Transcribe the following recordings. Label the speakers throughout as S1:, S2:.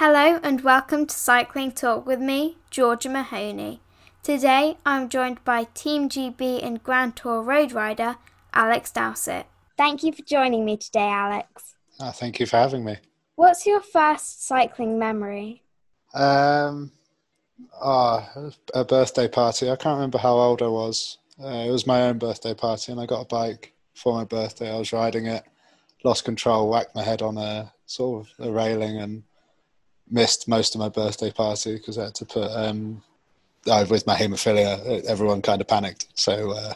S1: Hello and welcome to Cycling Talk with me, Georgia Mahoney. Today I'm joined by Team GB and Grand Tour road rider Alex Dowsett. Thank you for joining me today, Alex.
S2: Oh, thank you for having me.
S1: What's your first cycling memory?
S2: Um, oh, a birthday party. I can't remember how old I was. Uh, it was my own birthday party, and I got a bike for my birthday. I was riding it, lost control, whacked my head on a sort of a railing, and missed most of my birthday party because I had to put um, oh, with my haemophilia. Everyone kind of panicked, so uh,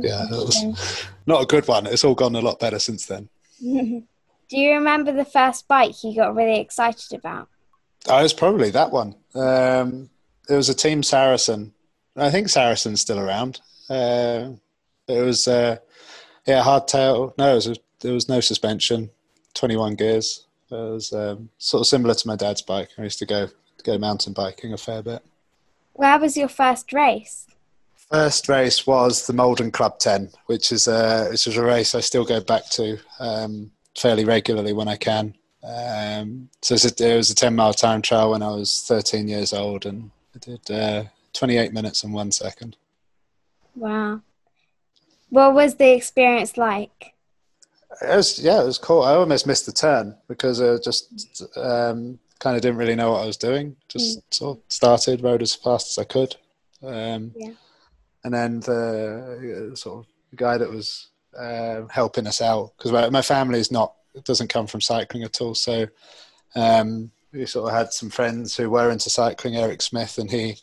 S2: yeah, it was not a good one. It's all gone a lot better since then.
S1: Do you remember the first bike you got really excited about?
S2: Oh, it was probably that one. Um, it was a Team Saracen. I think Saracen's still around. Uh, it was uh, yeah, hardtail. No, it was, there was no suspension. Twenty-one gears. It was um, sort of similar to my dad's bike. I used to go go mountain biking a fair bit.
S1: Where was your first race?
S2: First race was the Maldon Club 10, which is a which is a race I still go back to um, fairly regularly when I can. Um, so it was a 10 mile time trial when I was 13 years old, and I did uh, 28 minutes and one second.
S1: Wow. What was the experience like?
S2: It was, yeah, it was cool. I almost missed the turn because I just um, kind of didn't really know what I was doing. Just mm. sort of started, rode as fast as I could. Um, yeah and then the uh, sort of guy that was uh, helping us out because my, my family is not doesn't come from cycling at all. So um, we sort of had some friends who were into cycling, Eric Smith, and he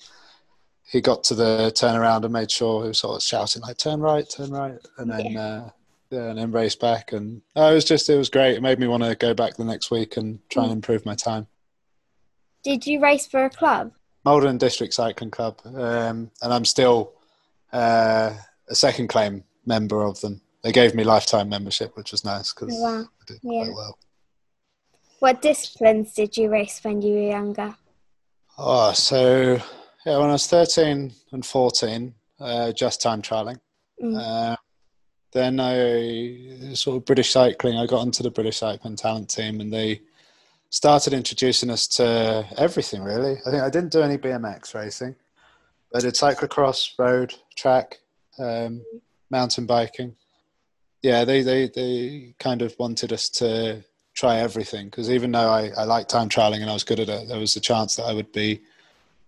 S2: he got to the turnaround and made sure he was sort of shouting like "turn right, turn right," and then yeah. Uh, yeah, and then race back. And oh, it was just it was great. It made me want to go back the next week and try mm. and improve my time.
S1: Did you race for a club?
S2: Maldon District Cycling Club, um, and I'm still uh, a second claim member of them. They gave me lifetime membership, which was nice because wow. I did yeah. quite well.
S1: What disciplines did you race when you were younger?
S2: Oh, so yeah, when I was 13 and 14, uh, just time trialing. Mm. Uh, then I sort of British cycling. I got onto the British cycling talent team, and they started introducing us to everything. Really, I think I didn't do any BMX racing. I did cyclocross, road, track, um, mountain biking. Yeah, they, they, they kind of wanted us to try everything because even though I, I liked time trialing and I was good at it, there was a chance that I would be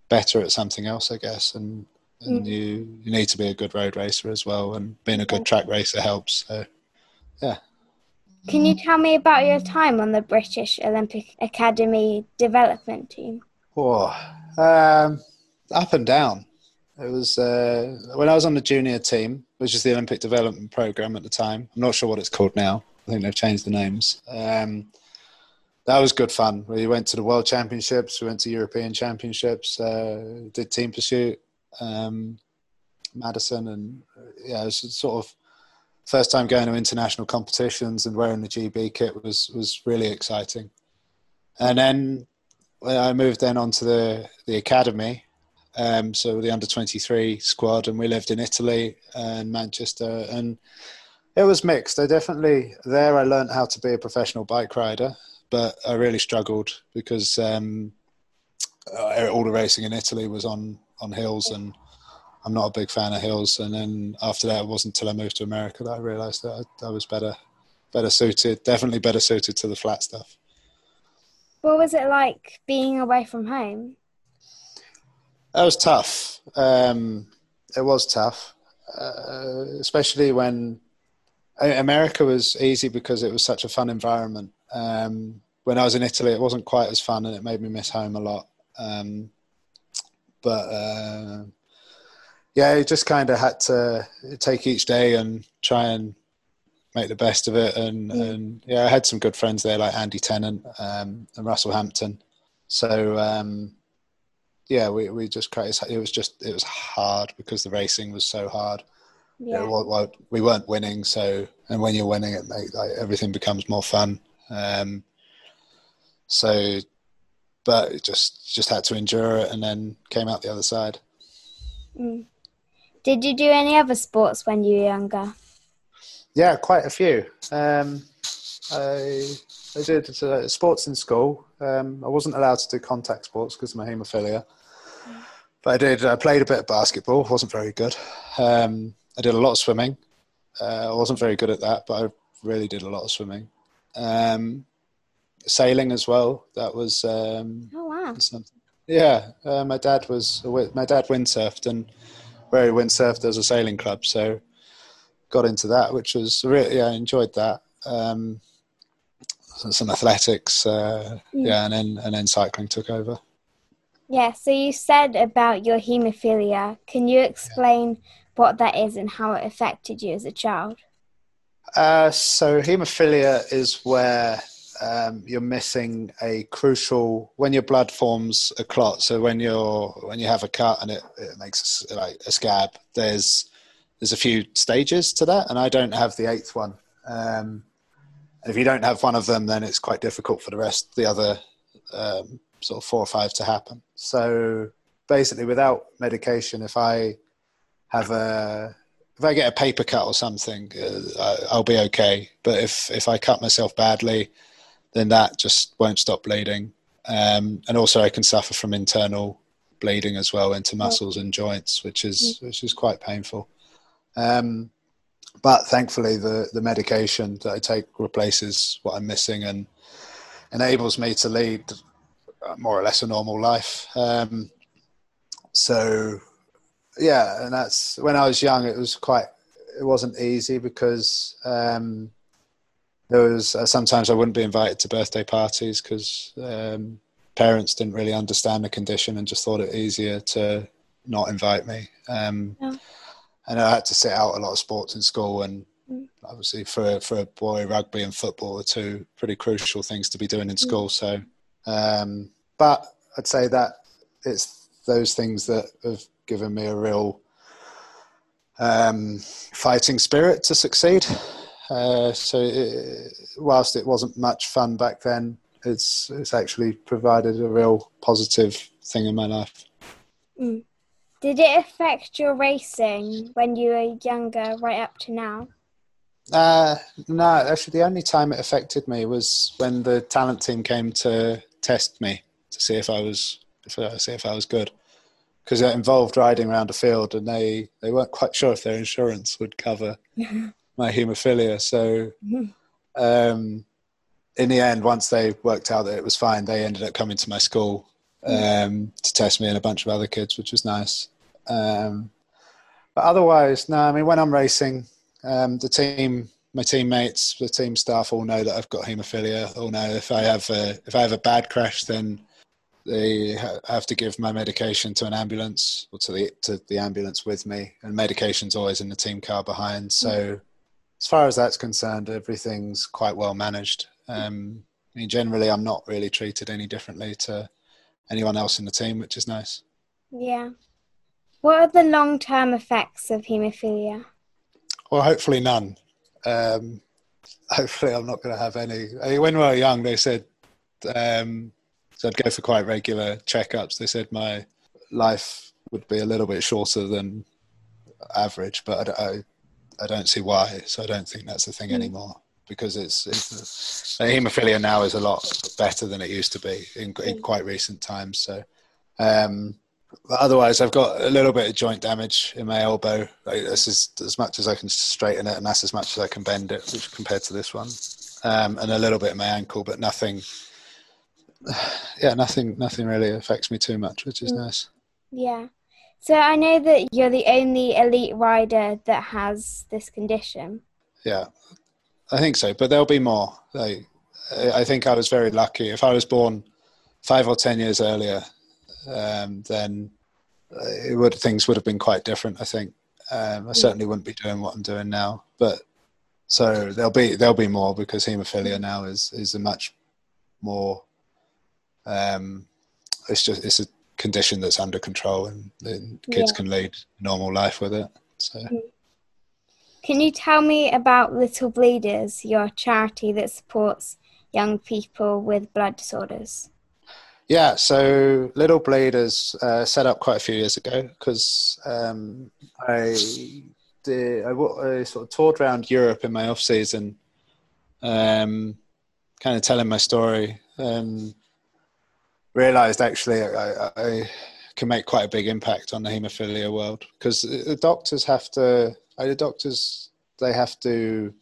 S2: better at something else, I guess. And, and mm. you, you need to be a good road racer as well, and being a good track racer helps. So, yeah.
S1: Can you tell me about your time on the British Olympic Academy development team?
S2: Oh, um, up and down. It was uh, when I was on the junior team, which is the Olympic Development Program at the time. I'm not sure what it's called now. I think they've changed the names. Um, that was good fun. We went to the World Championships, we went to European Championships, uh, did team pursuit, um, Madison, and yeah, it was sort of first time going to international competitions and wearing the GB kit was was really exciting. And then I moved then onto the the academy, um, so the under 23 squad, and we lived in Italy and Manchester, and it was mixed. I definitely there I learned how to be a professional bike rider, but I really struggled because um, uh, all the racing in Italy was on on hills, and I'm not a big fan of hills. And then after that, it wasn't until I moved to America that I realised that I, I was better better suited, definitely better suited to the flat stuff.
S1: What was it like being away from home?
S2: That was tough. Um, it was tough, uh, especially when America was easy because it was such a fun environment. Um, when I was in Italy, it wasn't quite as fun, and it made me miss home a lot. Um, but uh, yeah, you just kind of had to take each day and try and make the best of it. And, mm. and yeah, I had some good friends there, like Andy Tennant um, and Russell Hampton. So um, yeah, we we just it was just it was hard because the racing was so hard. Yeah. It, well, we weren't winning, so and when you're winning, it make like everything becomes more fun. Um, so, but just just had to endure it, and then came out the other side.
S1: Mm. Did you do any other sports when you were younger?
S2: Yeah, quite a few. Um, I I did uh, sports in school. Um, I wasn't allowed to do contact sports because of my haemophilia. But I did. I played a bit of basketball. wasn't very good. Um, I did a lot of swimming. Uh, I wasn't very good at that, but I really did a lot of swimming. Um, sailing as well. That was. Um,
S1: oh wow!
S2: Something. Yeah, uh, my dad was. My dad windsurfed and very windsurfed as a sailing club, so got into that, which was really. Yeah, I enjoyed that. Um, some athletics, uh, mm. yeah, and then and then cycling took over.
S1: Yeah, so you said about your haemophilia. Can you explain yeah. what that is and how it affected you as a child?
S2: Uh, so haemophilia is where um, you're missing a crucial when your blood forms a clot. So when you're when you have a cut and it, it makes like a scab, there's there's a few stages to that, and I don't have the eighth one. Um, and if you don't have one of them, then it's quite difficult for the rest, the other um, sort of four or five to happen. So basically, without medication, if I have a if I get a paper cut or something, uh, I'll be okay. But if if I cut myself badly, then that just won't stop bleeding. Um, and also, I can suffer from internal bleeding as well into muscles and joints, which is which is quite painful. Um, but thankfully, the the medication that I take replaces what I'm missing and enables me to lead more or less a normal life. Um, so yeah, and that's when I was young. It was quite. It wasn't easy because um, there was uh, sometimes I wouldn't be invited to birthday parties because um, parents didn't really understand the condition and just thought it easier to not invite me. Um, yeah. And I had to sit out a lot of sports in school, and mm. obviously for for a boy, rugby and football are two pretty crucial things to be doing in mm. school. So um, but I'd say that it's those things that have given me a real um, fighting spirit to succeed. Uh, so, it, whilst it wasn't much fun back then, it's it's actually provided a real positive thing in my life.
S1: Mm. Did it affect your racing when you were younger, right up to now?
S2: Uh, no, actually, the only time it affected me was when the talent team came to test me to see if I was see if I was good because it involved riding around a field and they they weren't quite sure if their insurance would cover my haemophilia. So um, in the end, once they worked out that it was fine, they ended up coming to my school um, to test me and a bunch of other kids, which was nice. Um, but otherwise, no. I mean, when I'm racing, um, the team, my teammates, the team staff all know that I've got haemophilia. All know if I have a if I have a bad crash, then they have to give my medication to an ambulance or to the to the ambulance with me, and medication's always in the team car behind. So, mm. As far as that's concerned, everything's quite well managed. Um, I mean, generally, I'm not really treated any differently to anyone else in the team, which is nice.
S1: Yeah. What are the long term effects of haemophilia?
S2: Well, hopefully none. Um, hopefully, I'm not going to have any. I mean, when we were young, they said um, so I'd go for quite regular checkups. They said my life would be a little bit shorter than average, but I, I, I don't see why. So I don't think that's the thing mm. anymore because it's, it's haemophilia now is a lot better than it used to be in, in quite recent times. So, um, otherwise, I've got a little bit of joint damage in my elbow. Like, this is as much as I can straighten it, and that's as much as I can bend it, which compared to this one, um, and a little bit in my ankle, but nothing yeah, nothing nothing really affects me too much, which is nice.
S1: Yeah. So I know that you're the only elite rider that has this condition.
S2: Yeah, I think so, but there'll be more. Like, I think I was very lucky. If I was born five or ten years earlier, um, then it would things would have been quite different. I think um, I mm. certainly wouldn't be doing what I'm doing now. But so there'll be there'll be more because haemophilia now is is a much more um, it's just it's a condition that's under control, and, and kids yeah. can lead normal life with it. So. Mm-hmm.
S1: Can you tell me about Little Bleeders, your charity that supports young people with blood disorders?
S2: Yeah, so Little Bleeders uh, set up quite a few years ago because um, I did I, I, sort of toured around Europe in my off season, um, kind of telling my story and realized actually I, I can make quite a big impact on the haemophilia world because the doctors have to the doctors they have to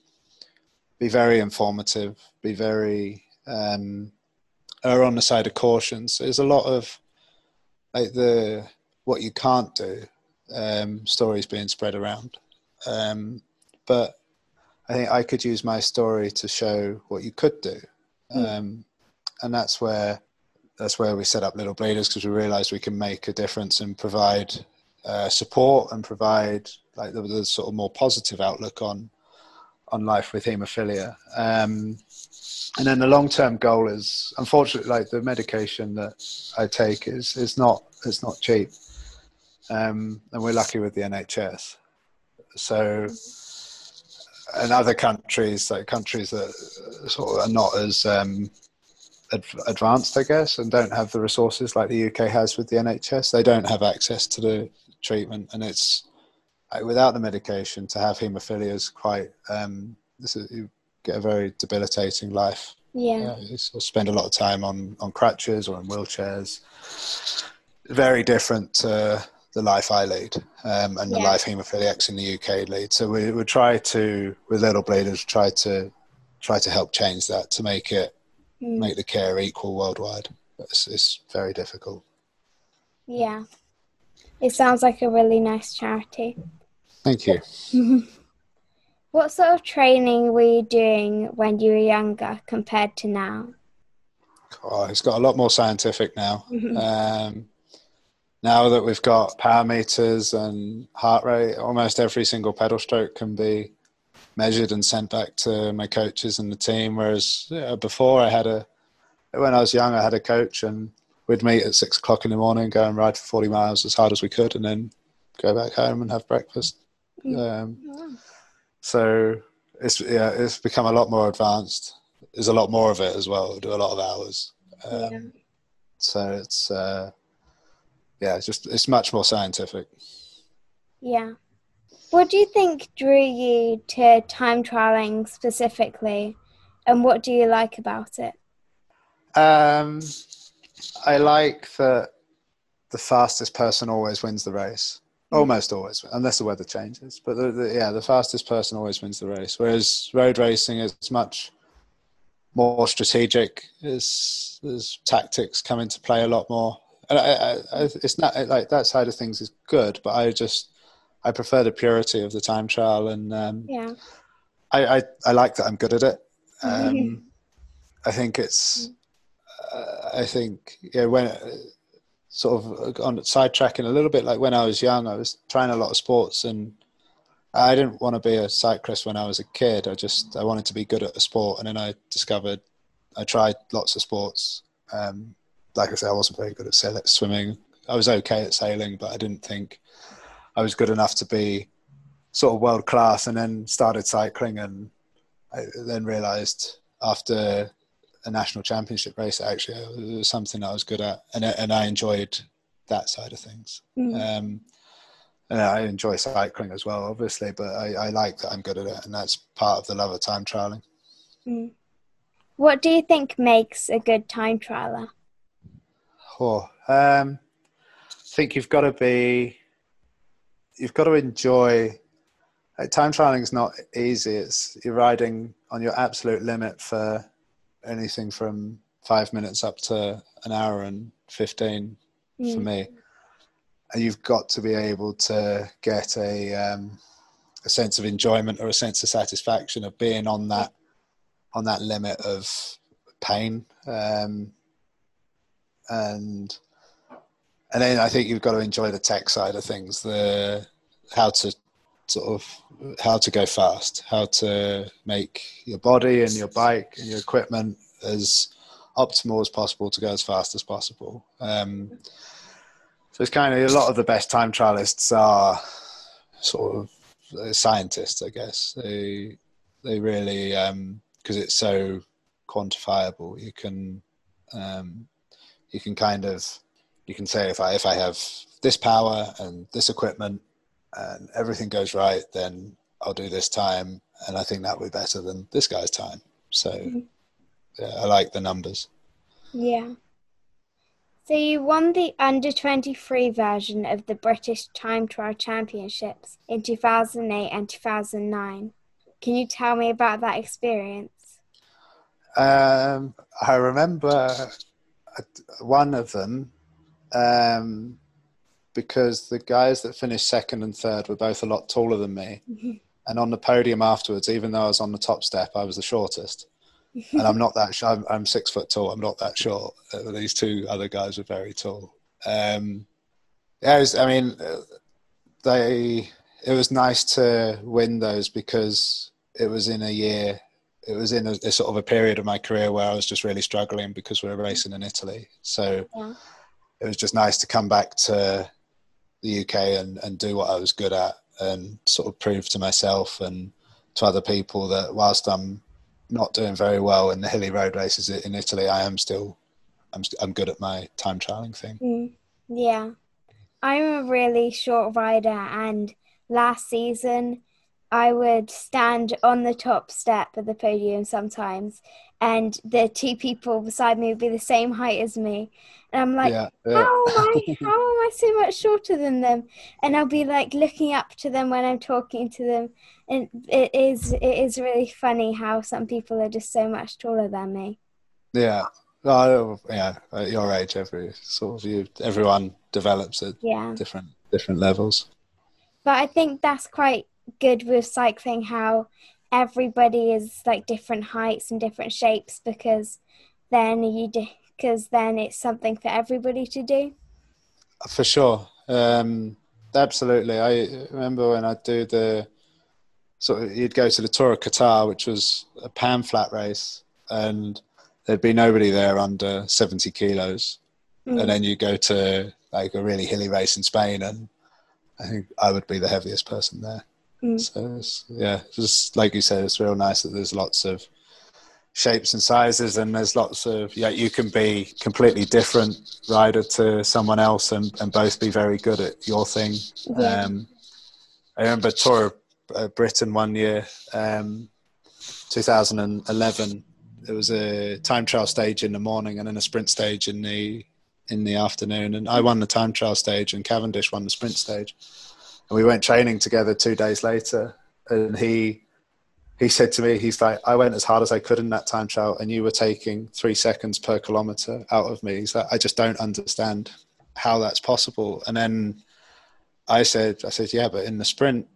S2: be very informative be very um, are on the side of caution. So there's a lot of like the what you can't do um, stories being spread around. Um, but i think i could use my story to show what you could do. Mm. and that's where that's where we set up Little Bleeders because we realised we can make a difference and provide uh, support and provide like the, the, sort of more positive outlook on on life with haemophilia. Um, and then the long term goal is, unfortunately, like the medication that I take is is not it's not cheap, um, and we're lucky with the NHS. So, in other countries, like countries that sort of are not as um, advanced, I guess, and don't have the resources like the UK has with the NHS. They don't have access to the treatment, and it's without the medication to have haemophilia is quite. Um, this is, you get a very debilitating life.
S1: Yeah,
S2: you spend a lot of time on on crutches or in wheelchairs. Very different to the life I lead um, and the yeah. life haemophiliacs in the UK lead. So we would try to, with Little Bleeders, try to try to help change that to make it mm. make the care equal worldwide. It's, it's very difficult.
S1: Yeah. It sounds like a really nice charity.
S2: Thank you.
S1: what sort of training were you doing when you were younger compared to now?
S2: Oh, it's got a lot more scientific now. Mm-hmm. Um, now that we've got power meters and heart rate, almost every single pedal stroke can be measured and sent back to my coaches and the team. Whereas before, I had a when I was young, I had a coach, and we'd meet at six o'clock in the morning, go and ride for forty miles as hard as we could, and then go back home and have breakfast. Mm. Um, so it's yeah, it's become a lot more advanced. There's a lot more of it as well. We do a lot of hours. Um, yeah. So it's uh, yeah, it's just it's much more scientific.
S1: Yeah. What do you think drew you to time trialing specifically, and what do you like about it?
S2: Um, I like that the fastest person always wins the race. Mm. Almost always, unless the weather changes. But the, the, yeah, the fastest person always wins the race. Whereas road racing is much more strategic. There's, there's tactics come into play a lot more. And I, I, I, it's not like that side of things is good, but I just I prefer the purity of the time trial, and um,
S1: yeah,
S2: I, I, I like that I'm good at it. Um, I think it's, uh, I think yeah, when sort of on sidetracking a little bit, like when I was young, I was trying a lot of sports, and I didn't want to be a cyclist when I was a kid. I just I wanted to be good at a sport, and then I discovered I tried lots of sports. Um, like I said, I wasn't very good at swimming. I was okay at sailing, but I didn't think I was good enough to be sort of world class, and then started cycling, and I then realised after a national championship race, actually, it was something I was good at, and and I enjoyed that side of things. Mm. Um, and I enjoy cycling as well, obviously, but I, I, like that I'm good at it, and that's part of the love of time trialing.
S1: Mm. What do you think makes a good time trialer?
S2: Oh, um, I think you've got to be you've got to enjoy. Like, time trialing is not easy. It's you're riding on your absolute limit for anything from five minutes up to an hour and fifteen mm. for me. And you've got to be able to get a um, a sense of enjoyment or a sense of satisfaction of being on that on that limit of pain um, and and then I think you've got to enjoy the tech side of things, the how to sort of how to go fast, how to make your body and your bike and your equipment as optimal as possible to go as fast as possible. Um, so it's kind of a lot of the best time trialists are sort of uh, scientists, I guess. They they really because um, it's so quantifiable. You can um, you can kind of you can say if I if I have this power and this equipment and everything goes right, then I'll do this time, and I think that will be better than this guy's time. So, mm-hmm. yeah, I like the numbers.
S1: Yeah. So you won the under 23 version of the British Time Trial Championships in 2008 and 2009. Can you tell me about that experience?
S2: Um, I remember one of them um, because the guys that finished second and third were both a lot taller than me. Mm-hmm. And on the podium afterwards, even though I was on the top step, I was the shortest. and I'm not that. Sh- I'm, I'm, six foot tall. I'm not that short. Uh, these two other guys were very tall. Um, yeah, was, I mean, uh, they. It was nice to win those because it was in a year. It was in a, a, sort of a period of my career where I was just really struggling because we were racing in Italy. So yeah. It was just nice to come back to the UK and, and do what I was good at and sort of prove to myself and to other people that whilst I'm not doing very well in the hilly road races in Italy, I am still I'm I'm good at my time trialing thing.
S1: Mm, yeah, I'm a really short rider, and last season I would stand on the top step of the podium sometimes, and the two people beside me would be the same height as me. And I'm like, yeah, yeah. how am I how am I so much shorter than them? And I'll be like looking up to them when I'm talking to them. And it is it is really funny how some people are just so much taller than me.
S2: Yeah. Oh, yeah, at your age, every sort of you, everyone develops at yeah. different different levels.
S1: But I think that's quite good with cycling how everybody is like different heights and different shapes because then you because then it's something for everybody to do.
S2: For sure. Um, absolutely. I remember when i do the sort of you'd go to the tour of qatar which was a pan flat race and there'd be nobody there under 70 kilos. Mm. and then you go to like a really hilly race in spain and i think i would be the heaviest person there. Mm. So it's, yeah, just like you said, it's real nice that there's lots of shapes and sizes, and there's lots of yeah. You can be completely different rider to someone else, and, and both be very good at your thing. Yeah. Um, I remember Tour of Britain one year, um, 2011. There was a time trial stage in the morning and then a sprint stage in the in the afternoon, and I won the time trial stage, and Cavendish won the sprint stage and we went training together two days later and he he said to me he's like i went as hard as i could in that time trial and you were taking three seconds per kilometer out of me. He's like i just don't understand how that's possible. And then i said i said yeah but in the sprint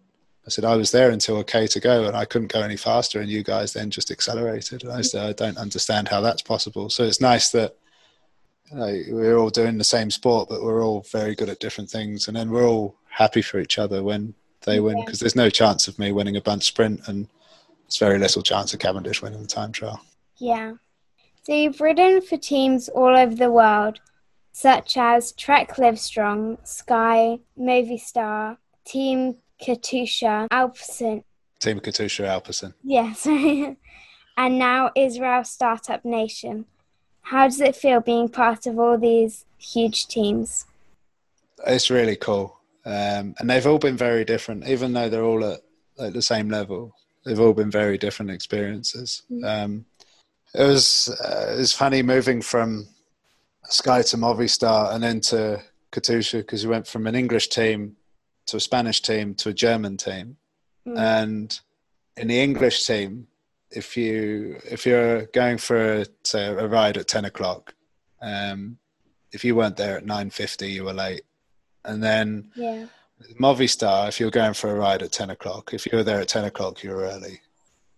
S2: i said i was there until okay to go and i couldn't go any faster and you guys then just accelerated. And i said i don't understand how that's possible. So it's nice that you know, we're all doing the same sport but we're all very good at different things. And then we're all happy for each other when they win because there's no chance of me winning a bunch sprint and there's very little chance of Cavendish winning the time trial.
S1: Yeah. So you've ridden for teams all over the world, such as Trek Livestrong, Sky, Movistar, Team Katusha, Alpecin.
S2: Team Katusha Alpecin.
S1: Yes. and now Israel Startup Nation. How does it feel being part of all these huge teams?
S2: It's really cool. Um, and they've all been very different, even though they're all at, at the same level. They've all been very different experiences. Mm. Um, it was uh, it was funny moving from Sky to Movistar and then to Katusha because we went from an English team to a Spanish team to a German team, mm. and in the English team, if you if you're going for a, say a ride at ten o'clock, um, if you weren't there at nine fifty, you were late and then
S1: yeah.
S2: Movistar, if you're going for a ride at 10 o'clock, if you were there at 10 o'clock, you were early.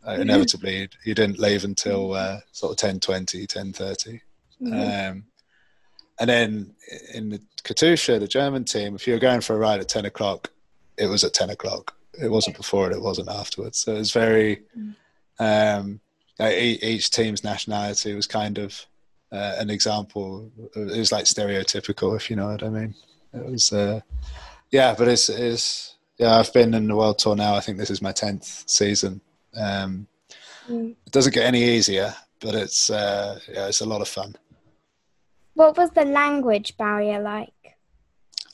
S2: Uh, mm-hmm. Inevitably, you didn't leave until mm-hmm. uh, sort of 10 20, 10 30. Mm-hmm. Um, and then in the Katusha, the German team, if you were going for a ride at 10 o'clock, it was at 10 o'clock. It wasn't before it, it wasn't afterwards. So it was very, mm. um, each team's nationality was kind of uh, an example. It was like stereotypical, if you know what I mean. It was, uh, yeah, but it's, it's, yeah, I've been in the world tour now. I think this is my 10th season. Um, mm. It doesn't get any easier, but it's, uh, yeah, it's a lot of fun.
S1: What was the language barrier like?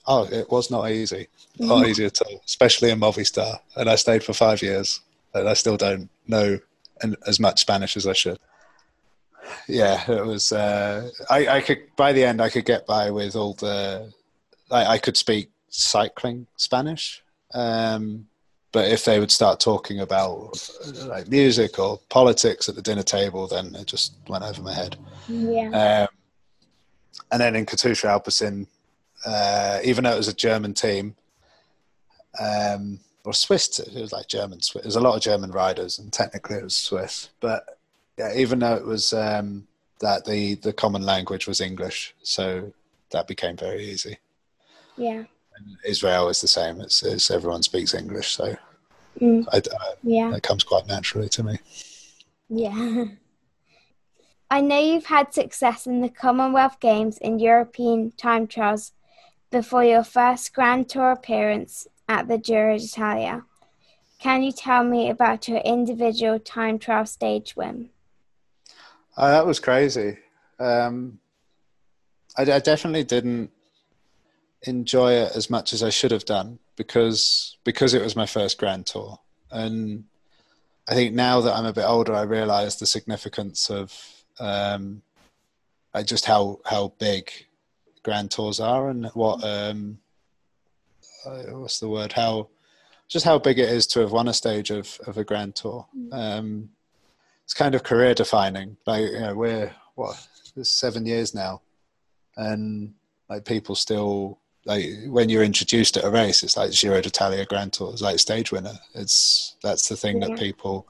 S2: Oh, it was not easy. Not mm-hmm. easy at all, especially in Movistar. And I stayed for five years, and I still don't know as much Spanish as I should. yeah, it was. Uh, I, I could by the end I could get by with all the. I, I could speak cycling Spanish, um, but if they would start talking about like music or politics at the dinner table, then it just went over my head.
S1: Yeah.
S2: Um, and then in Katusha Alpecin, uh, even though it was a German team, um, or Swiss, it was like German. Swiss. There's a lot of German riders, and technically it was Swiss. But yeah, even though it was um, that the the common language was English, so that became very easy.
S1: Yeah.
S2: And Israel is the same. It's, it's everyone speaks English, so
S1: Mm.
S2: I, I,
S1: Yeah.
S2: it comes quite naturally to me.
S1: Yeah. I know you've had success in the Commonwealth Games and European time trials before your first Grand Tour appearance at the Giro d'Italia. Can you tell me about your individual time trial stage win?
S2: Uh, that was crazy. Um, I, I definitely didn't enjoy it as much as I should have done because because it was my first Grand Tour, and I think now that I'm a bit older, I realise the significance of um, like just how how big Grand Tours are and what um, uh, what's the word how just how big it is to have won a stage of of a Grand Tour. Um, it's kind of career defining. Like you know, we're what it's seven years now, and like people still like when you're introduced at a race, it's like Giro d'Italia Grand Tour, it's like stage winner. It's that's the thing
S1: Yeah.
S2: that people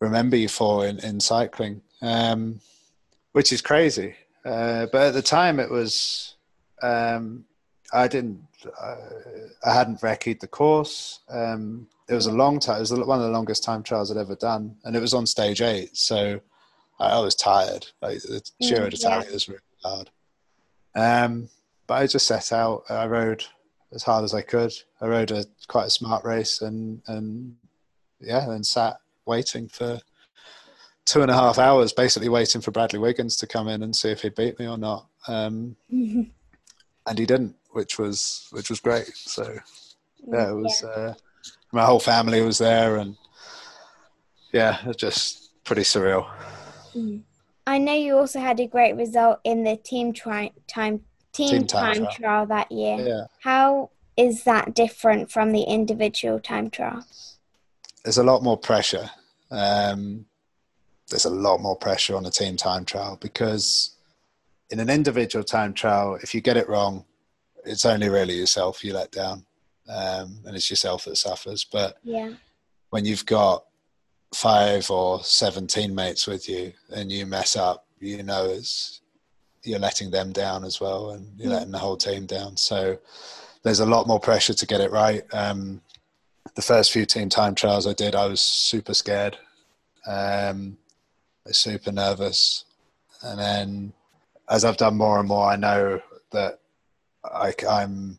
S2: remember you for in in cycling, um, which is crazy. Uh, but at the time, it was um, I didn't uh, I hadn't recce'd the course. Um, it was a long time. It was one of the longest time trials I'd ever done, and it was on stage eight. So I, I was tired. Like the Giro
S1: Mm,
S2: d'Italia
S1: yeah.
S2: was really hard. Um, but I just set out. I rode as hard as I could. I rode a quite a smart race, and and yeah, then sat waiting for two and a half hours, basically waiting for Bradley Wiggins to come in and see if he'd beat me or not. Um, and he didn't, which was which was great. So yeah, it was. Uh, my whole family was there, and yeah, it was just pretty surreal.
S1: I know you also had a great result in the team tri- time team,
S2: Team time
S1: time,
S2: trial.
S1: trial that year.
S2: Yeah,
S1: How is that different from the individual time trial?
S2: there's a lot more pressure. Um, there's a lot more pressure on a team time trial because in an individual time trial, if you get it wrong, it's only really yourself you let down, um, and it's yourself that suffers. But
S1: Yeah.
S2: when you've got five or seven teammates with you and you mess up, you know it's you're letting them down as well, and you're
S1: Mm.
S2: letting the whole team down. So there's a lot more pressure to get it right. Um, the first few team time trials I did, I was super scared, um, super nervous, and then as I've done more and more, I know that I, am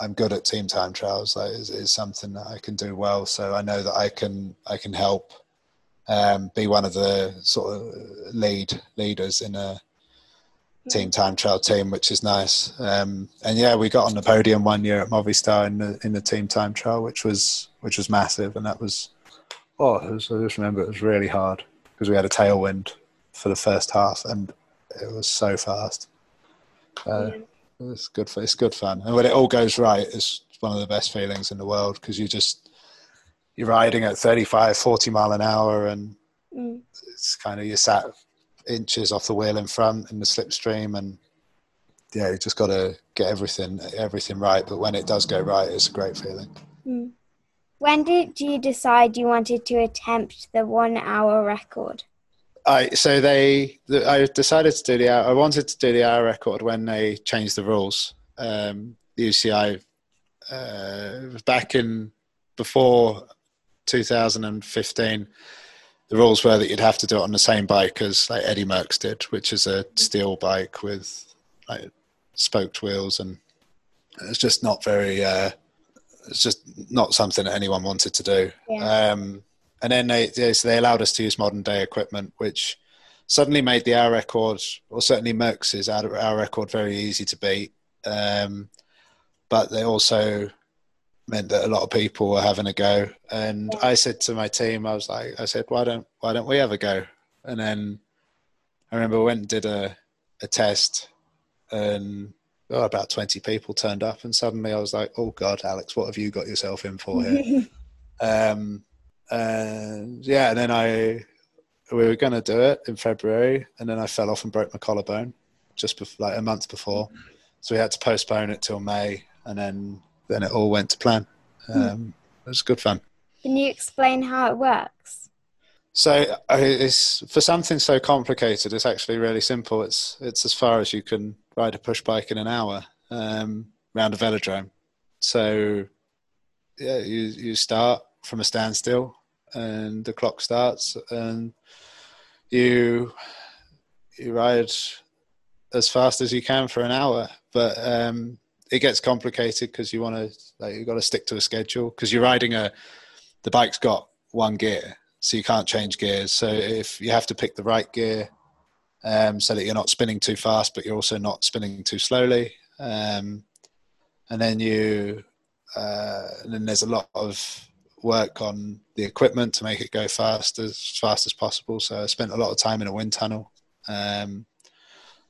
S2: I'm good at team time trials. Like is, is something that I can do well. So I know that I can I can help um, be one of the sort of lead leaders in a team time trial team, which is nice. Um, and yeah, we got on the podium one year at Movistar in the in the team time trial, which was which was massive, and that was oh, was, I just remember it was really hard because we had a tailwind for the first half, and it was so fast. Uh, It's good. For, it's good fun, and when it all goes right, it's one of the best feelings in the world because you just you're riding at 35, 40 mile an hour, and
S1: Mm.
S2: it's kind of you're sat inches off the wheel in front in the slipstream, and yeah, you just got to get everything everything right. But when it does go right, it's a great feeling.
S1: Mm. When did you decide you wanted to attempt the one hour record?
S2: I so they the, I decided to do the hour, I wanted to do the hour record when they changed the rules. Um, the UCI uh, back in before 2015, the rules were that you'd have to do it on the same bike as like Eddie Merckx did, which is a steel bike with like spoked wheels, and it's just not very. Uh, it's just not something that anyone wanted to do.
S1: Yeah.
S2: Um, and then they, they so they allowed us to use modern day equipment, which suddenly made the hour record, or certainly Merckx's hour, hour record, very easy to beat. Um, but they also meant that a lot of people were having a go. And I said to my team, I was like, I said, why don't why don't we have a go? And then I remember I went and did a, a test and oh, about 20 people turned up and suddenly I was like, oh God, Alex, what have you got yourself in for here? um, and yeah, and then I, we were going to do it in February and then I fell off and broke my collarbone just before, like a month before. So we had to postpone it till May and then, then it all went to plan. Hmm. Um, it was good fun.
S1: Can you explain how it works?
S2: So it's for something so complicated. It's actually really simple. It's it's as far as you can ride a push bike in an hour um, around a velodrome. So yeah, you you start from a standstill, and the clock starts, and you you ride as fast as you can for an hour. But um, it gets complicated because you want to like you've got to stick to a schedule because you're riding a the bike's got one gear, so you can't change gears. So if you have to pick the right gear, um, so that you're not spinning too fast, but you're also not spinning too slowly, um, and then you uh, and then there's a lot of work on the equipment to make it go fast as fast as possible. So I spent a lot of time in a wind tunnel. Um,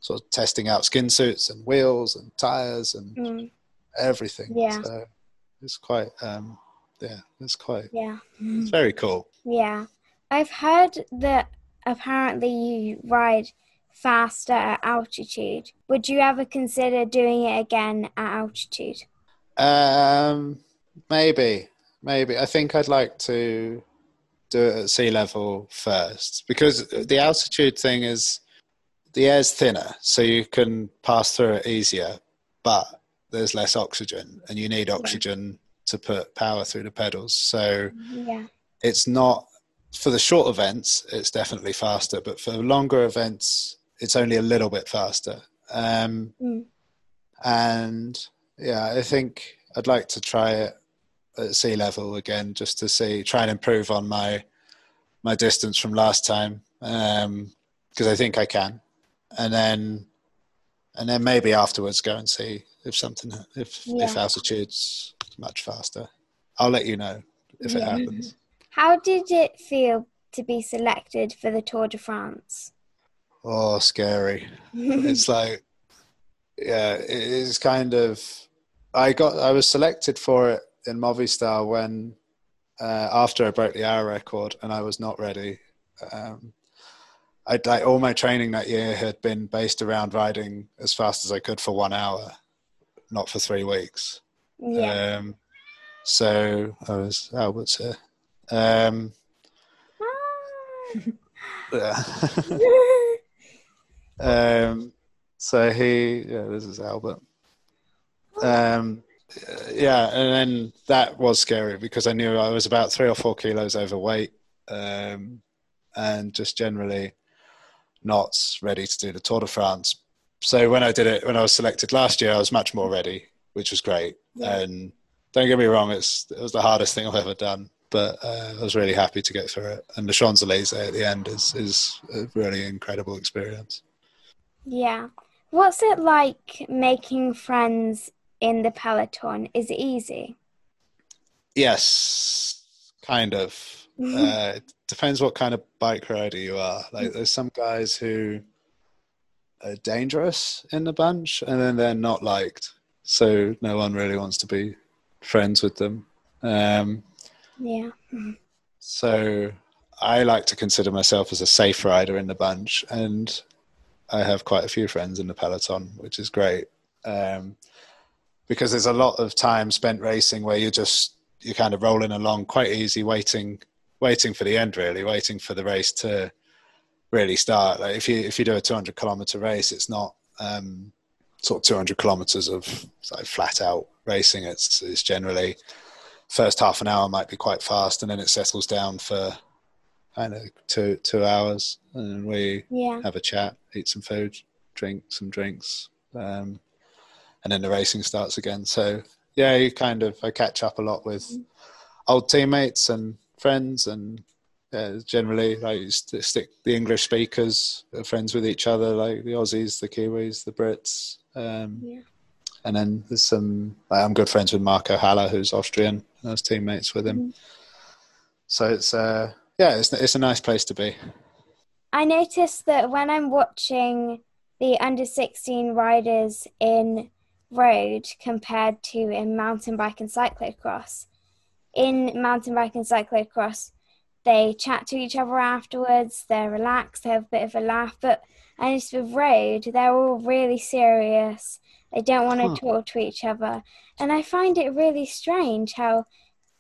S2: sort of testing out skin suits and wheels and tires and mm. everything.
S1: Yeah.
S2: So it's quite um, yeah, it's quite
S1: yeah,
S2: it's very cool.
S1: Yeah, I've heard that apparently you ride faster at altitude. Would you ever consider doing it again at altitude?
S2: Um, maybe, maybe. I think I'd like to do it at sea level first because the altitude thing is the air's thinner, so you can pass through it easier, but there's less oxygen, and you need oxygen to put power through the pedals. So
S1: yeah.
S2: it's not for the short events, it's definitely faster, but for longer events, it's only a little bit faster. Um, mm. And yeah, I think I'd like to try it at sea level again, just to see, try and improve on my my distance from last time, because um, I think I can. And then and then maybe afterwards go and see if something if yeah. if altitude's much faster. I'll let you know if yeah. it happens.
S1: How did it feel to be selected for the Tour de France?
S2: Oh, scary. it's like, yeah, it is kind of. I got. I was selected for it in Movistar when uh, after I broke the hour record, and I was not ready. Um, I like all my training that year had been based around riding as fast as I could for one hour, not for three weeks.
S1: Yeah.
S2: Um, so I was Albert's here. Um, yeah. um, so he, yeah, this is Albert. Um, yeah, and then that was scary because I knew I was about three or four kilos overweight, um, and just generally not ready to do the Tour de France. So when I did it, when I was selected last year, I was much more ready, which was great. Yeah. And don't get me wrong, it's it was the hardest thing I've ever done, but uh, I was really happy to get through it. And the Champs Elysees at the end is is a really incredible experience.
S1: Yeah, what's it like making friends in the peloton? Is it easy?
S2: Yes, kind of. uh, it depends what kind of bike rider you are. Like, there's some guys who are dangerous in the bunch, and then they're not liked so no one really wants to be friends with them. Um,
S1: yeah.
S2: So I like to consider myself as a safe rider in the bunch, and I have quite a few friends in the peloton, which is great. Um, because there's a lot of time spent racing where you're just you're kind of rolling along quite easy, waiting waiting for the end, really, waiting for the race to really start. Like if you if you do a 200 kilometer race, it's not um, sort of 200 kilometers of like flat out racing. It's, it's generally first half an hour might be quite fast, and then it settles down for kind of two two hours, and we
S1: yeah.
S2: have a chat, eat some food, drink some drinks, um, and then the racing starts again. So yeah, you kind of I catch up a lot with mm-hmm. old teammates and friends and yeah, generally like stick the English speakers are friends with each other, like the Aussies, the Kiwis, the Brits. Um,
S1: yeah.
S2: And then there's some. Like, I'm good friends with Marco Haller, who's Austrian. I was teammates with him. Mm-hmm. So it's uh, yeah, it's it's a nice place to be.
S1: I noticed that when I'm watching the under 16 riders in road compared to in mountain bike and cyclocross, in mountain bike and cyclocross, they chat to each other afterwards, they're relaxed, they have a bit of a laugh. But I noticed with road, they're all really serious. They don't want to huh. talk to each other. And I find it really strange how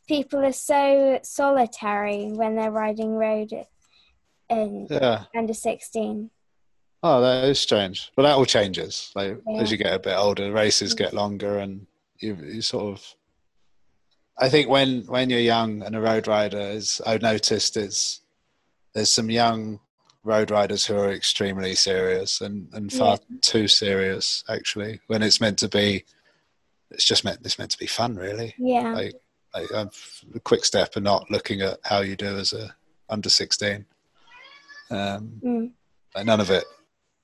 S1: people are so solitary when they're riding road in yeah. under 16.
S2: Oh, that is strange. But that all changes. Like yeah. as you get a bit older, races mm. get longer, and you, you sort of. I think when when you're young and a road rider, is I've noticed it's there's some young road riders who are extremely serious and and far yeah. too serious actually when it's meant to be. It's just meant it's meant to be fun, really.
S1: Yeah.
S2: Like, like a quick step and not looking at how you do as a under sixteen. Um, mm. like none of it.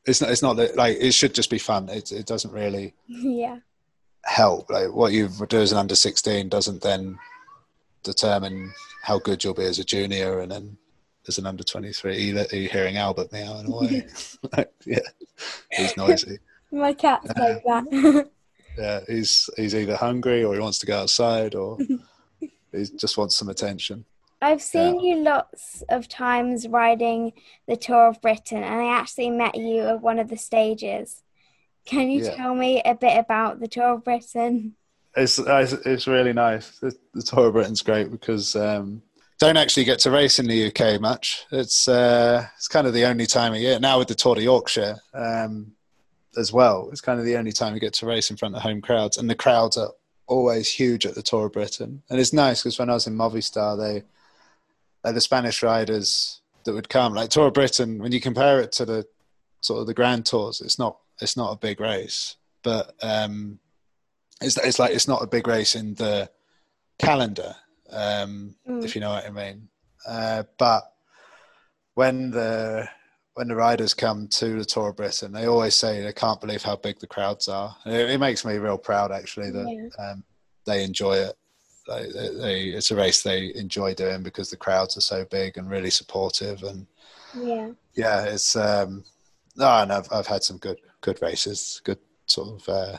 S2: It's not. It's not like it should just be fun. It it doesn't really.
S1: Yeah.
S2: Help. Like what you do as an under sixteen doesn't then determine how good you'll be as a junior and then as an under 23 Are you hearing albert meow in a way. Yeah he's noisy.
S1: My cat's like that.
S2: Yeah he's he's either hungry or he wants to go outside or he just wants some attention.
S1: I've seen yeah. you lots of times riding the Tour of Britain, and I actually met you at one of the stages. Can you yeah. tell me a bit about the Tour of Britain?
S2: It's it's really nice. The, the Tour of Britain's great because um, don't actually get to race in the UK much. It's uh, it's kind of the only time of year now with the Tour de Yorkshire um, as well. It's kind of the only time you get to race in front of home crowds, and the crowds are always huge at the Tour of Britain. And it's nice because when I was in Movistar, they like the Spanish riders that would come, like Tour of Britain, when you compare it to the sort of the Grand Tours, it's not it's not a big race, but um, it's it's like it's not a big race in the calendar, um, mm. if you know what I mean. Uh, but when the when the riders come to the Tour of Britain, they always say they can't believe how big the crowds are. It, it makes me real proud, actually, that yeah. um, they enjoy it they, they, it's a race they enjoy doing because the crowds are so big and really supportive and
S1: yeah
S2: yeah it's um no and I've, I've had some good good races good sort of uh,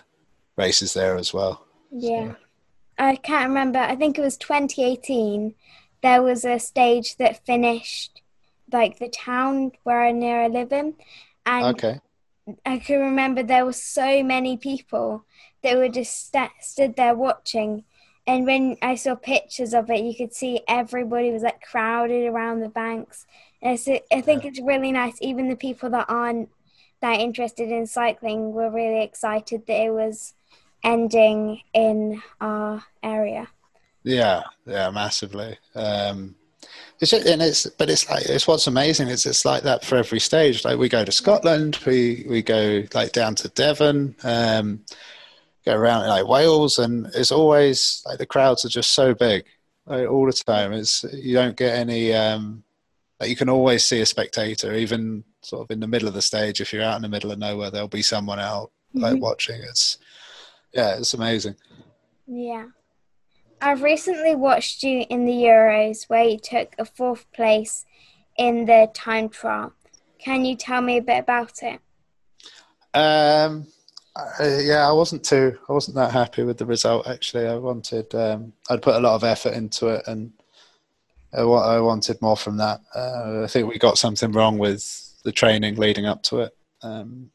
S2: races there as well
S1: yeah so. I can't remember I think it was 2018 there was a stage that finished like the town where I near I live in and
S2: okay
S1: I can remember there were so many people that were just st- stood there watching and when I saw pictures of it, you could see everybody was like crowded around the banks. And so I think it's really nice. Even the people that aren't that interested in cycling were really excited that it was ending in our area.
S2: Yeah, yeah, massively. Um, it's just, and it's but it's like it's what's amazing is it's like that for every stage. Like we go to Scotland, we we go like down to Devon. Um, go around like Wales, and it's always like the crowds are just so big like, all the time. It's you don't get any. Um, like you can always see a spectator, even sort of in the middle of the stage. If you're out in the middle of nowhere, there'll be someone out like mm-hmm. watching. It's yeah, it's amazing.
S1: Yeah. I've recently watched you in the Euros where you took a fourth place in the time trial. Can you tell me a bit about it?
S2: Um, uh, yeah, I wasn't too. I wasn't that happy with the result. Actually, I wanted. Um, I'd put a lot of effort into it, and I, I wanted more from that. Uh, I think we got something wrong with the training leading up to it. Um,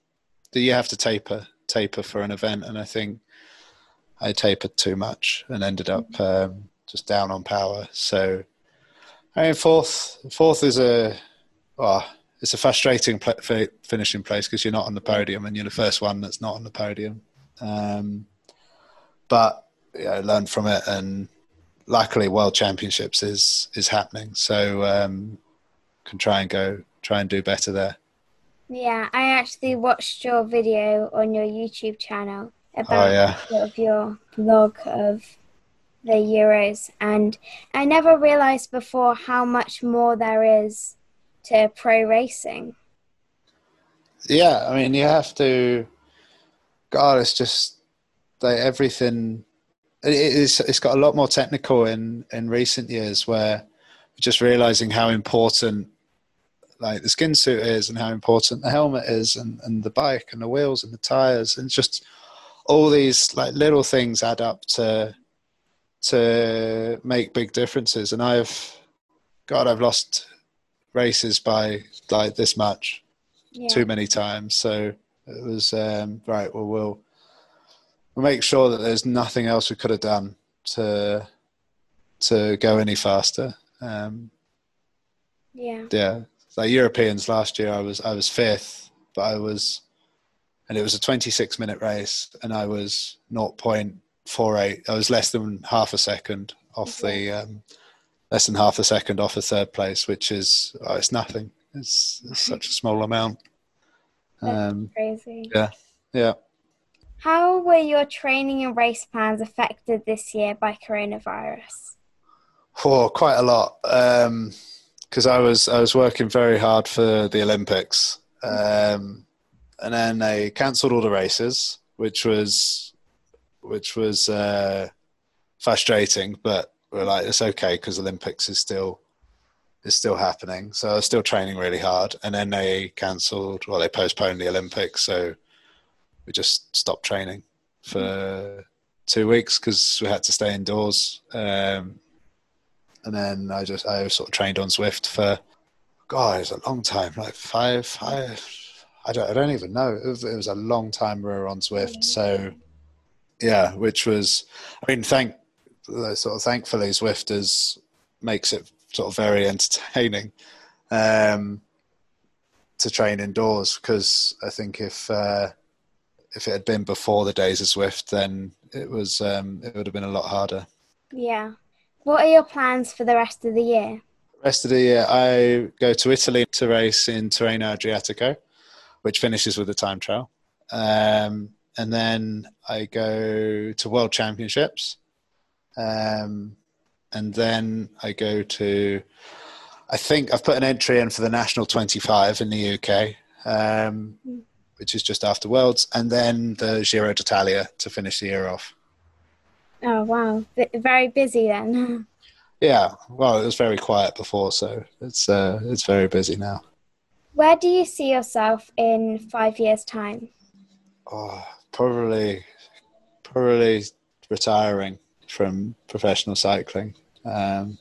S2: you have to taper, taper for an event, and I think I tapered too much and ended up um, just down on power. So, I mean, fourth, fourth is a. Well, it's a frustrating pl- finishing place because you're not on the podium and you're the first one that's not on the podium. Um, but yeah, I learned from it, and luckily, World Championships is is happening, so um, can try and go try and do better there.
S1: Yeah, I actually watched your video on your YouTube channel
S2: oh, about oh, yeah.
S1: sort of your vlog of the Euros, and I never realized before how much more there is to pro racing?
S2: Yeah, I mean, you have to. God, it's just like everything. It is. It's got a lot more technical in in recent years, where just realizing how important like the skin suit is and how important the helmet is and, and the bike and the wheels and the tires and just all these like little things add up to to make big differences and i've god i've lost races by like this much yeah. too many times so it was um, right well we'll we'll make sure that there's nothing else we could have done to to go any faster. Um,
S1: yeah.
S2: yeah. Like europeans last year i was i was fifth but i was and it was a 26 minute race and i was 0.48 i was less than half a second off the um, less than half a second off a third place which is oh, it's nothing. It's, it's such a small amount.
S1: Um, crazy.
S2: yeah. Yeah
S1: how were your training and race plans affected this year by coronavirus
S2: oh quite a lot because um, i was i was working very hard for the olympics um, and then they cancelled all the races, which was which was uh, frustrating. But we're like, it's okay because Olympics is still is still happening. So I was still training really hard, and then they cancelled. Well, they postponed the Olympics, so we just stopped training for mm. two weeks because we had to stay indoors. Um, and then I just I sort of trained on Zwift for God, it was a long time, like five, five, I don't, I don't even know. It was, it was a long time we were on Zwift. So, yeah, which was, I mean, thank, sort of thankfully, Zwift is, makes it sort of very entertaining um, to train indoors because I think if, uh, if it had been before the days of Zwift, then it was, um, it would have been a lot harder.
S1: Yeah. What are your plans for the rest of the year?
S2: Rest of the year, I go to Italy to race in Tirreno Adriatico which finishes with a time trial. Um, and then I go to World Championships. Um, and then I go to, I think I've put an entry in for the National 25 in the UK, um, which is just after Worlds, and then the Giro d'Italia to finish the year off.
S1: Oh, wow. Very busy then.
S2: yeah, well, it was very quiet before, so it's, uh, it's very busy now.
S1: Where do you see yourself in five years' time?
S2: Oh, probably, probably retiring from professional cycling. Um,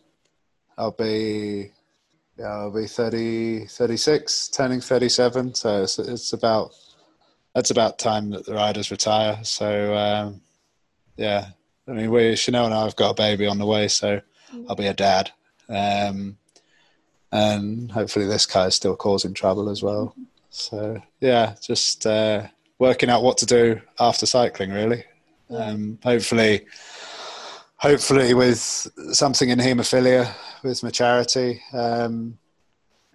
S2: I'll be, yeah, I'll be 30, 36, turning 37. So it's, it's about, that's about time that the riders retire. So, um, yeah, I mean, we, Chanel and I have got a baby on the way, so I'll be a dad. Um, and hopefully this car is still causing trouble as well. So yeah, just uh, working out what to do after cycling, really. Um, hopefully, hopefully with something in haemophilia with my charity. Um,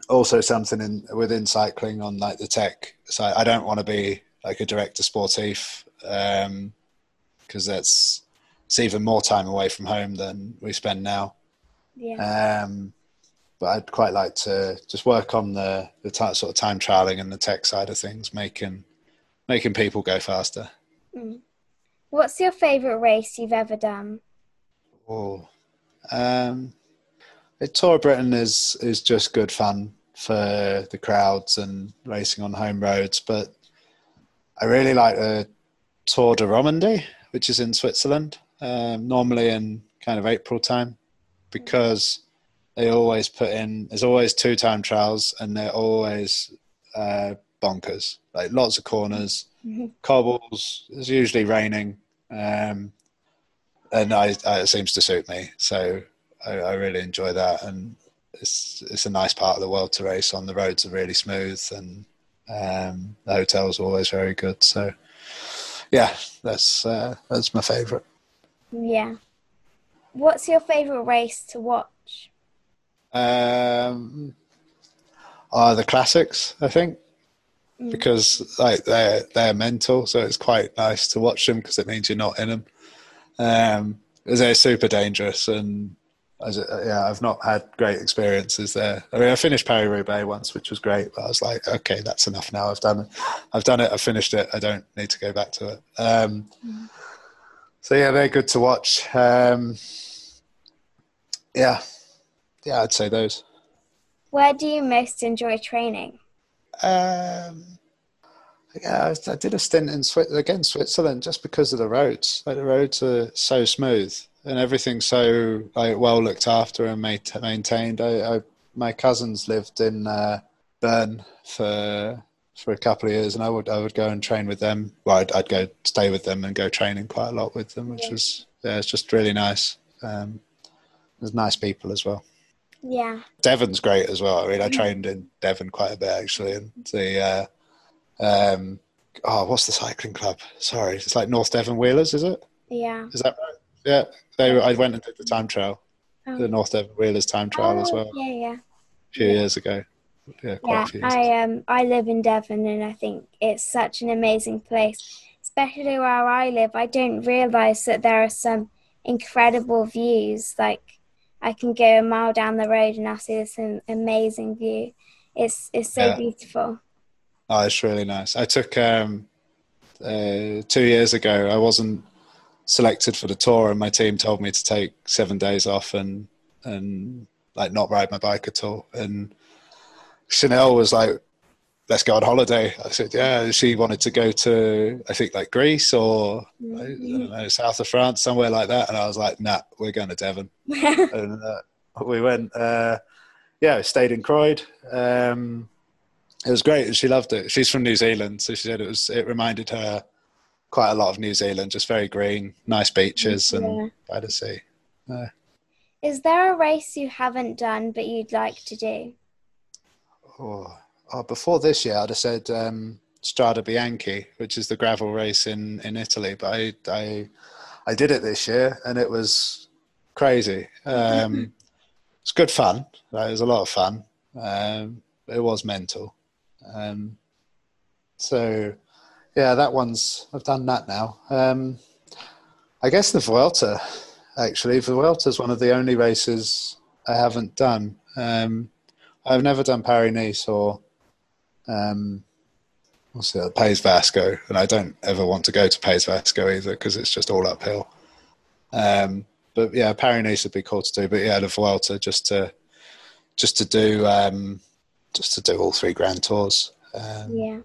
S2: also something in within cycling on like the tech side. I don't want to be like a director sportif because um, that's it's even more time away from home than we spend now.
S1: Yeah.
S2: Um, but I'd quite like to just work on the the t- sort of time trialing and the tech side of things, making making people go faster.
S1: Mm. What's your favourite race you've ever done?
S2: Oh, um, the Tour of Britain is is just good fun for the crowds and racing on home roads, but I really like the Tour de Romandie, which is in Switzerland, um, normally in kind of April time, because they always put in. There's always two time trials, and they're always uh, bonkers. Like lots of corners, mm-hmm. cobbles. It's usually raining, um, and I, I, it seems to suit me. So I, I, really enjoy that, and it's it's a nice part of the world to race on. The roads are really smooth, and um, the hotels always very good. So yeah, that's uh, that's my favourite.
S1: Yeah. What's your favourite race to watch?
S2: um, are the classics, I think, mm. because like they're they're mental, so it's quite nice to watch them because it means you're not in them. Um, they're super dangerous, and yeah, I've not had great experiences there. I mean, I finished Paris Roubaix once, which was great, but I was like, okay, that's enough now. I've done it. I've done it. I've finished it. I don't need to go back to it. Um, mm. So yeah, they're good to watch. Um, yeah, yeah, I'd say those.
S1: Where do you most enjoy training?
S2: Um, yeah, I, I did a stint in Switzerland, again Switzerland just because of the roads. Like the roads are so smooth and everything's so like well looked after and maintained. I, I my cousins lived in uh, Bern for for a couple of years, and I would I would go and train with them. Well, I'd, I'd go stay with them and go training quite a lot with them, which yeah. was yeah, it's just really nice. Um, there's nice people as well.
S1: Yeah.
S2: Devon's great as well. I mean, I mm. trained in Devon quite a bit actually, and the uh, um, oh, what's the cycling club? Sorry, it's like North Devon Wheelers, is it?
S1: Yeah.
S2: Is that right? Yeah, they. I went and did the time trial, oh. the North Devon Wheelers time trial
S1: oh,
S2: as well.
S1: Yeah, yeah.
S2: A few yeah. years ago. Yeah, yeah
S1: I um I live in Devon and I think it's such an amazing place, especially where I live. I don't realise that there are some incredible views. Like I can go a mile down the road and I see this amazing view. It's it's so yeah. beautiful.
S2: Oh, it's really nice. I took um, uh, two years ago. I wasn't selected for the tour, and my team told me to take seven days off and and like not ride my bike at all. And Chanel was like, "Let's go on holiday." I said, "Yeah." She wanted to go to, I think, like Greece or know, south of France, somewhere like that. And I was like, "Nah, we're going to Devon." and uh, we went. Uh, yeah, stayed in Croyde. Um, it was great. She loved it. She's from New Zealand, so she said it was. It reminded her quite a lot of New Zealand, just very green, nice beaches, and yeah. by the sea. Uh,
S1: Is there a race you haven't done but you'd like to do?
S2: Oh, oh before this year, I'd have said um, Strade Bianche, which is the gravel race in, in Italy. But I, I, I did it this year, and it was crazy. Um, it's good fun. It was a lot of fun. Um, it was mental. Um, so yeah, that one's. I've done that now. Um, I guess the Vuelta, actually, the Vuelta is one of the only races I haven't done. Um, I've never done Paris Nice or um, what's the País Vasco, and I don't ever want to go to País Vasco either because it's just all uphill. Um, but yeah, Paris Nice would be cool to do. But yeah, the Vuelta just to just to do um, just to do all three Grand Tours.
S1: Um, yeah.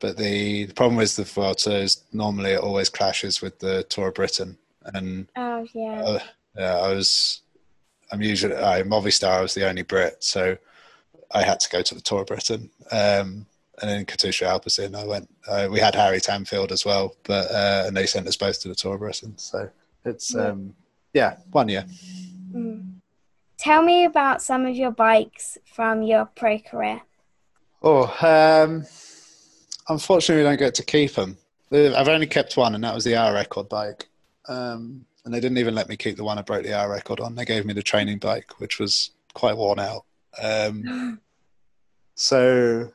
S2: But the, the problem with the Vuelta is normally it always clashes with the Tour of Britain, and
S1: oh yeah, uh,
S2: yeah, I was. I'm usually I'm Movistar. I was the only Brit, so I had to go to the Tour of Britain. Um, and then Katusha Alpecin, I went. Uh, we had Harry Tanfield as well, but uh, and they sent us both to the Tour of Britain. So it's yeah, um, yeah one year.
S1: Mm. Tell me about some of your bikes from your pro career.
S2: Oh, um, unfortunately, we don't get to keep them. I've only kept one, and that was the hour record bike. Um, and they didn't even let me keep the one I broke the hour record on. They gave me the training bike, which was quite worn out. Um, so,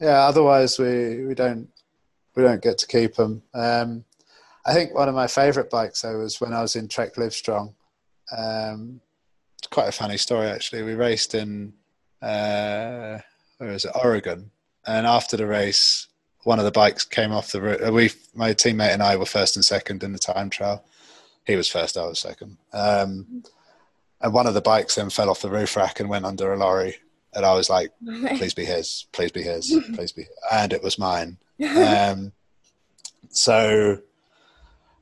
S2: yeah. Otherwise, we we don't we don't get to keep them. Um, I think one of my favourite bikes though was when I was in Trek Livestrong. Um, it's quite a funny story actually. We raced in uh, where is it, Oregon, and after the race, one of the bikes came off the road. We, my teammate and I were first and second in the time trial. He was first, I was second. Um, and one of the bikes then fell off the roof rack and went under a lorry. And I was like, please be his, please be his, please be. And it was mine. Um, so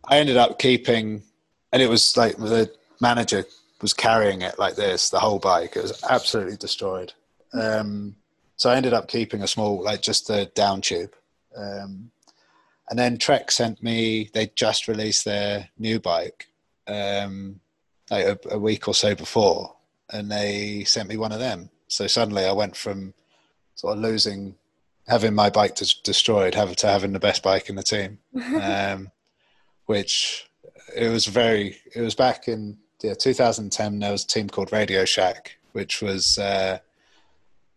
S2: I ended up keeping, and it was like the manager was carrying it like this, the whole bike. It was absolutely destroyed. Um, so I ended up keeping a small, like just the down tube. Um, and then Trek sent me, they just released their new bike um, like a, a, week or so before, and they sent me one of them. So suddenly I went from sort of losing, having my bike destroyed, having to having the best bike in the team, um, which it was very, it was back in yeah, 2010. There was a team called Radio Shack, which was, uh,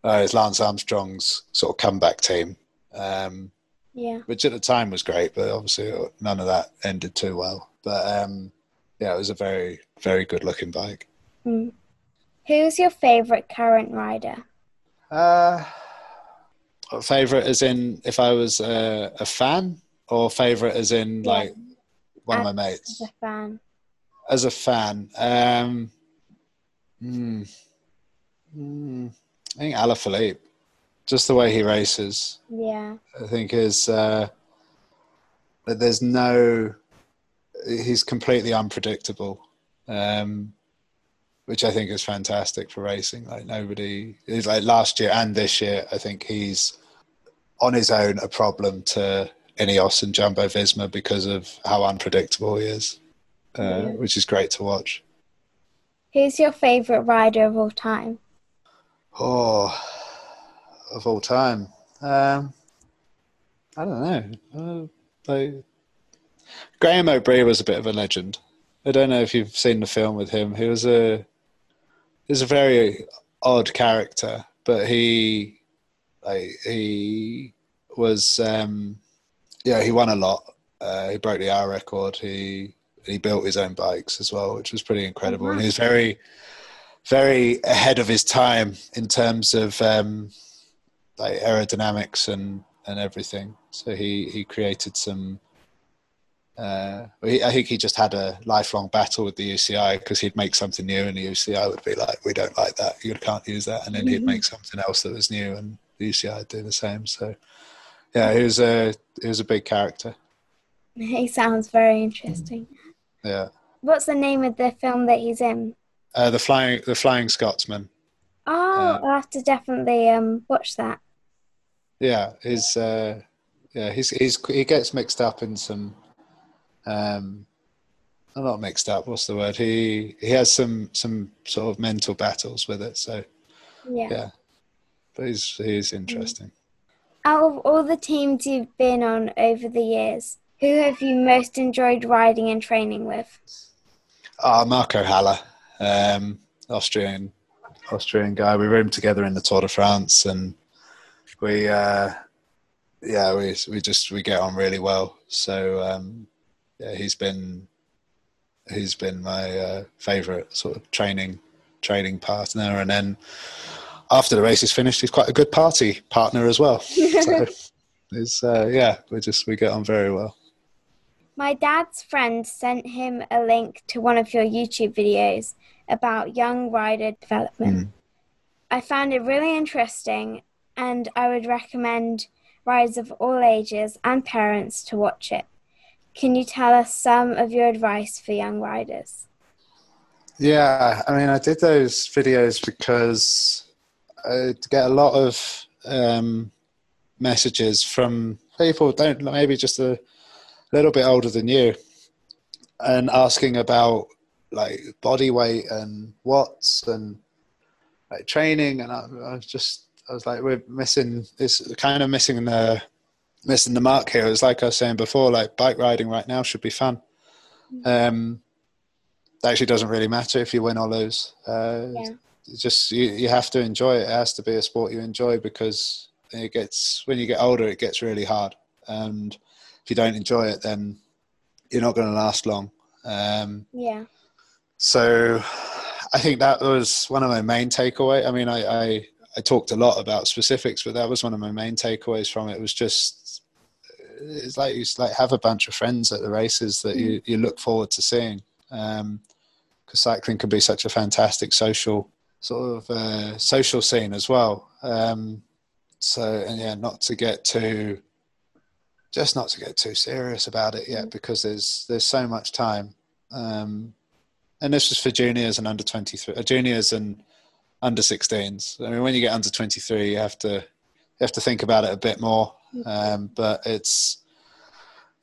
S2: uh, it was Lance Armstrong's sort of comeback team. Um,
S1: yeah.
S2: Which at the time was great, but obviously none of that ended too well. But um, yeah, it was a very, very good looking bike.
S1: Mm. Who's your favourite current rider?
S2: Uh, favorite as in if I was a, a fan, or favorite as in yeah. like one as, of my mates.
S1: As a fan.
S2: As a fan, um, mm, mm, I think Alaphilippe, just the way he races,
S1: Yeah.
S2: I think is uh, that there's no. He's completely unpredictable, um, which I think is fantastic for racing. Like nobody is like last year and this year. I think he's on his own a problem to Ineos and Jumbo Visma because of how unpredictable he is, uh,
S1: Yeah.
S2: which is great to watch.
S1: Who's your favourite rider of all time?
S2: Oh, of all time, um, I don't know. Uh, like, Graeme Obree was a bit of a legend. I don't know if you've seen the film with him. He was a he was a very odd character, but he like he was um, yeah he won a lot. Uh, he broke the hour record. He he built his own bikes as well, which was pretty incredible. And he was very very ahead of his time in terms of um, like aerodynamics and, and everything. So he, he created some. Uh, he, I think he just had a lifelong battle with the UCI because he'd make something new and the UCI would be like, "We don't like that. You can't use that." And then he'd make something else that was new, and the UCI would do the same. So, yeah, he was a he was a big character.
S1: He sounds very interesting.
S2: Yeah,
S1: What's the name of the film that he's in?
S2: uh, the flying the Flying Scotsman.
S1: Oh,
S2: Uh,
S1: I'll have to definitely um watch that.
S2: Yeah, he's uh, yeah he's he's he gets mixed up in some um not mixed up what's the word? He he has some some sort of mental battles with it so
S1: Yeah.
S2: yeah. But he's he's interesting.
S1: Out of all the teams you've been on over the years, who have you most enjoyed riding and training with?
S2: ah Marco Haller um Austrian Austrian guy. We roomed together in the Tour de France and we uh yeah we we just we get on really well. So um yeah he's been he's been my uh, favorite sort of training training partner. And then after the race is finished he's quite a good party partner as well. So it's uh, yeah we just we get on very well.
S1: My dad's friend sent him a link to one of your YouTube videos about young rider development. I found it really interesting and I would recommend riders of all ages and parents to watch it. Can you tell us some of your advice for young riders?
S2: Yeah, I mean, I did those videos because I get a lot of um, messages from people don't maybe just a little bit older than you, and asking about like body weight and watts and like training, and I, I was just I was like, we're missing this kind of missing the missing the mark here. It's like I was saying before, like bike riding right now should be fun. Um, it actually doesn't really matter if you win or lose. Uh,
S1: Yeah.
S2: just you, you have to enjoy it. It has to be a sport you enjoy because it gets when you get older, it gets really hard, and if you don't enjoy it, then you're not going to last long. Um,
S1: Yeah.
S2: so I think that was one of my main takeaway. I mean, I, I I talked a lot about specifics, but that was one of my main takeaways from it. Was just it's like you like have a bunch of friends at the races that you, you look forward to seeing. Because cycling can be such a fantastic social sort of uh, social scene as well. Um, so and yeah, not to get too just not to get too serious about it yet because there's there's so much time. Um, and this was for juniors and under 23 uh, juniors and under 16s i mean when you get under 23 you have to you have to think about it a bit more. Um, but it's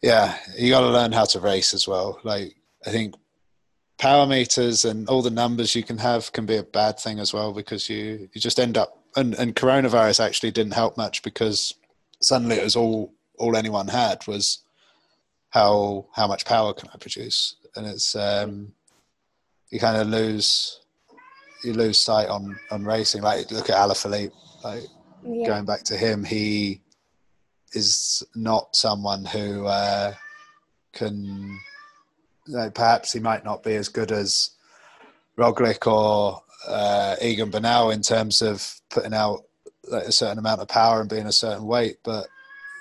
S2: yeah you got to learn how to race as well. Like i think power meters and all the numbers you can have can be a bad thing as well because you you just end up and, and coronavirus actually didn't help much because suddenly it was all all anyone had was how how much power can i produce? And it's um you kind of lose you lose sight on on racing. Like look at Alaphilippe, like
S1: Yeah.
S2: going back to him, he is not someone who uh, can. Know, perhaps he might not be as good as Roglic or uh, Egan Bernal in terms of putting out like, a certain amount of power and being a certain weight, but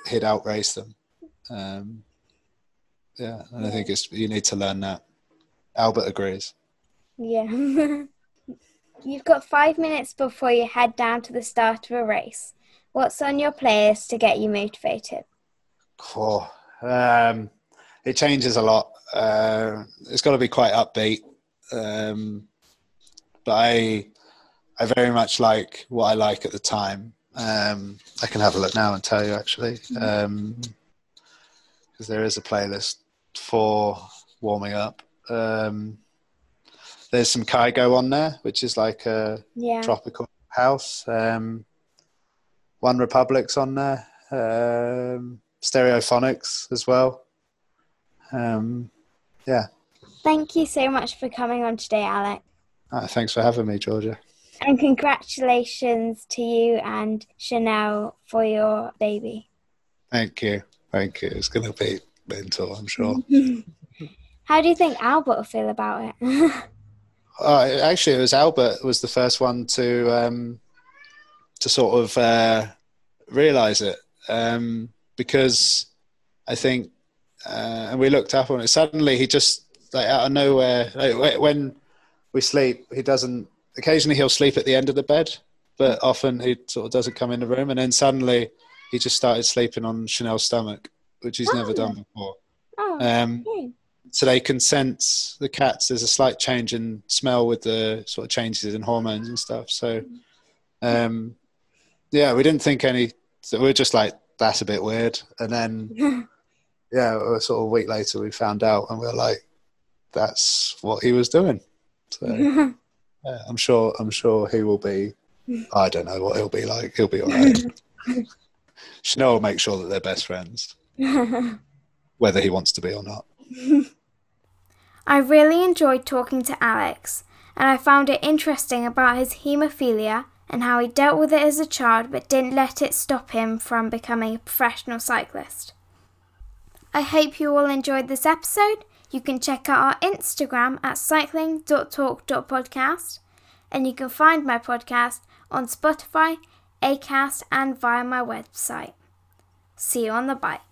S2: he'd outrace them. Um, yeah, and I think it's you need to learn that. Albert agrees.
S1: Yeah. You've got five minutes before you head down to the start of a race. What's on your playlist to get you motivated?
S2: Oh, um, it changes a lot. Uh, it's got to be quite upbeat. Um, but I, I very much like what I like at the time. Um, I can have a look now and tell you actually, because um, there is a playlist for warming up. Um, there's some Kygo on there, which is like a
S1: Yeah.
S2: tropical house. Um, One Republic's on there. Um, Stereophonics as well. Um, yeah.
S1: Thank you so much for coming on today, Alex.
S2: Ah, thanks for having me, Georgia.
S1: And congratulations to you and Chanel for your baby.
S2: Thank you. Thank you. It's going to be mental, I'm sure.
S1: How do you think Albert will feel about it?
S2: Oh, actually, it was Albert was the first one to um, to sort of uh, realize it um, because I think, uh, and we looked up on it. Suddenly, he just like out of nowhere. Like, when we sleep, he doesn't. Occasionally, he'll sleep at the end of the bed, but often he sort of doesn't come in the room. And then suddenly, he just started sleeping on Chanel's stomach, which he's never
S1: Oh.
S2: done before.
S1: oh,
S2: Um,
S1: okay.
S2: So they can sense the cats. There's a slight change in smell with the sort of changes in hormones and stuff. So, um, yeah, we didn't think any. So we are just like, that's a bit weird. And then, yeah, a sort of a week later, we found out, and we are like, that's what he was doing. So, yeah, I'm sure. I'm sure he will be. I don't know what he'll be like. He'll be all right. Chanel will make sure that they're best friends, whether he wants to be or not.
S1: I really enjoyed talking to Alex, and I found it interesting about his haemophilia and how he dealt with it as a child but didn't let it stop him from becoming a professional cyclist. I hope you all enjoyed this episode. You can check out our Instagram at cycling.talk.podcast, and you can find my podcast on Spotify, Acast, and via my website. See you on the bike.